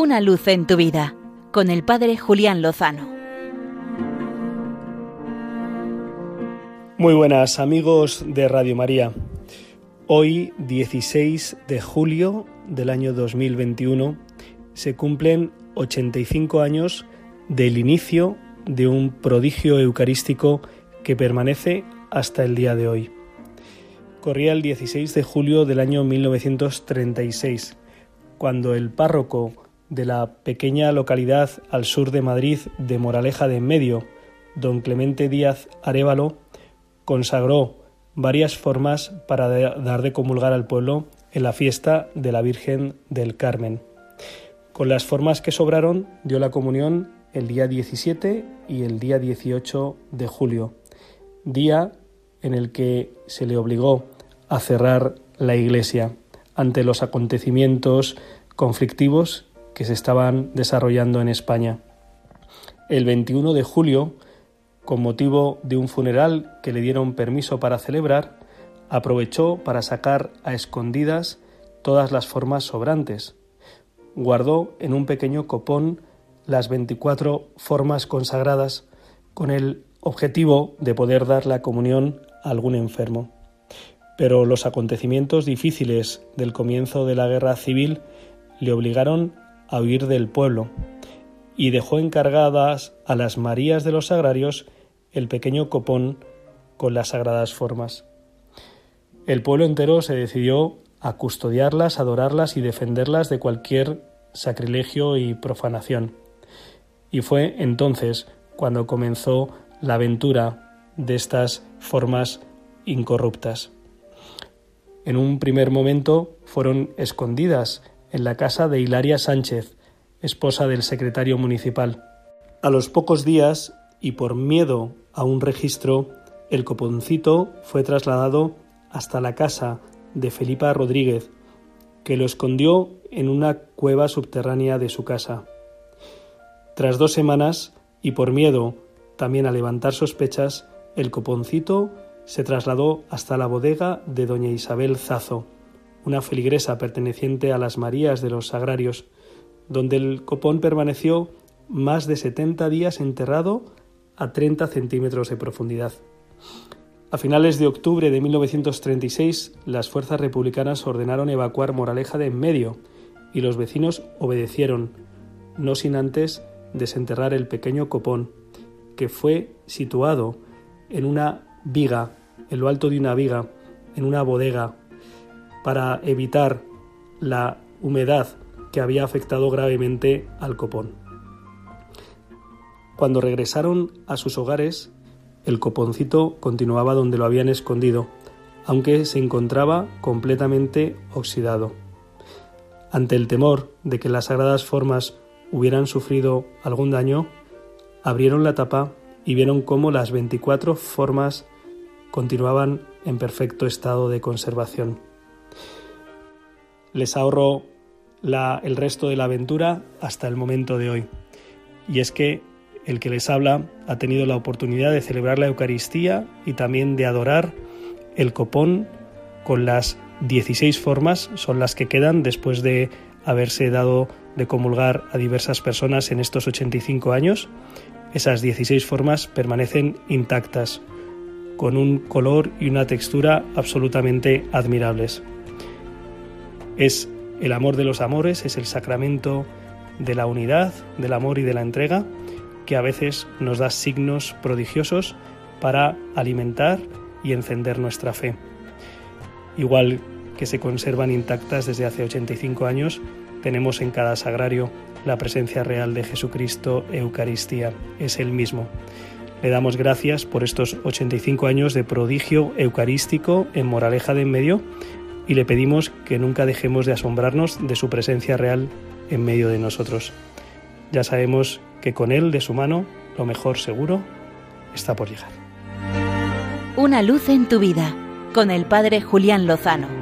Una luz en tu vida con el Padre Julián Lozano. Muy buenas amigos de Radio María. Hoy, 16 de julio del año 2021, se cumplen 85 años del inicio de un prodigio eucarístico que permanece hasta el día de hoy. Corría el 16 de julio del año 1936, cuando el párroco de la pequeña localidad al sur de Madrid de Moraleja de Medio, don Clemente Díaz Arevalo, consagró varias formas para dar de comulgar al pueblo en la fiesta de la Virgen del Carmen. Con las formas que sobraron dio la comunión el día 17 y el día 18 de julio, día en el que se le obligó a cerrar la iglesia ante los acontecimientos conflictivos que se estaban desarrollando en España. El 21 de julio, con motivo de un funeral que le dieron permiso para celebrar, aprovechó para sacar a escondidas todas las formas sobrantes. Guardó en un pequeño copón las 24 formas consagradas con el objetivo de poder dar la comunión a algún enfermo. Pero los acontecimientos difíciles del comienzo de la guerra civil le obligaron a huir del pueblo y dejó encargadas a las Marías de los Sagrarios el pequeño copón con las sagradas formas. El pueblo entero se decidió a custodiarlas, adorarlas y defenderlas de cualquier sacrilegio y profanación. Y fue entonces cuando comenzó la aventura de estas formas incorruptas. En un primer momento fueron escondidas en la casa de Hilaria Sánchez, esposa del secretario municipal. A los pocos días, y por miedo a un registro, el coponcito fue trasladado hasta la casa de Felipa Rodríguez, que lo escondió en una cueva subterránea de su casa. Tras dos semanas, y por miedo también a levantar sospechas, el coponcito se trasladó hasta la bodega de doña Isabel Zazo, una feligresa perteneciente a las Marías de los Sagrarios, donde el copón permaneció más de 70 días enterrado a 30 centímetros de profundidad. A finales de octubre de 1936, las fuerzas republicanas ordenaron evacuar Moraleja de en medio y los vecinos obedecieron, no sin antes desenterrar el pequeño copón, que fue situado en una viga, en lo alto de una viga, en una bodega para evitar la humedad que había afectado gravemente al copón. Cuando regresaron a sus hogares, el coponcito continuaba donde lo habían escondido, aunque se encontraba completamente oxidado. Ante el temor de que las sagradas formas hubieran sufrido algún daño, abrieron la tapa y vieron cómo las 24 formas continuaban en perfecto estado de conservación les ahorro el resto de la aventura hasta el momento de hoy. Y es que el que les habla ha tenido la oportunidad de celebrar la Eucaristía y también de adorar el copón con las 16 formas, son las que quedan después de haberse dado de comulgar a diversas personas en estos 85 años. Esas 16 formas permanecen intactas, con un color y una textura absolutamente admirables es el amor de los amores, es el sacramento de la unidad, del amor y de la entrega, que a veces nos da signos prodigiosos para alimentar y encender nuestra fe. Igual que se conservan intactas desde hace 85 años, tenemos en cada sagrario la presencia real de Jesucristo, Eucaristía, es el mismo. Le damos gracias por estos 85 años de prodigio eucarístico en Moraleja de en medio y le pedimos que nunca dejemos de asombrarnos de su presencia real en medio de nosotros. Ya sabemos que con Él, de su mano, lo mejor seguro está por llegar. Una luz en tu vida, con el Padre Julián Lozano.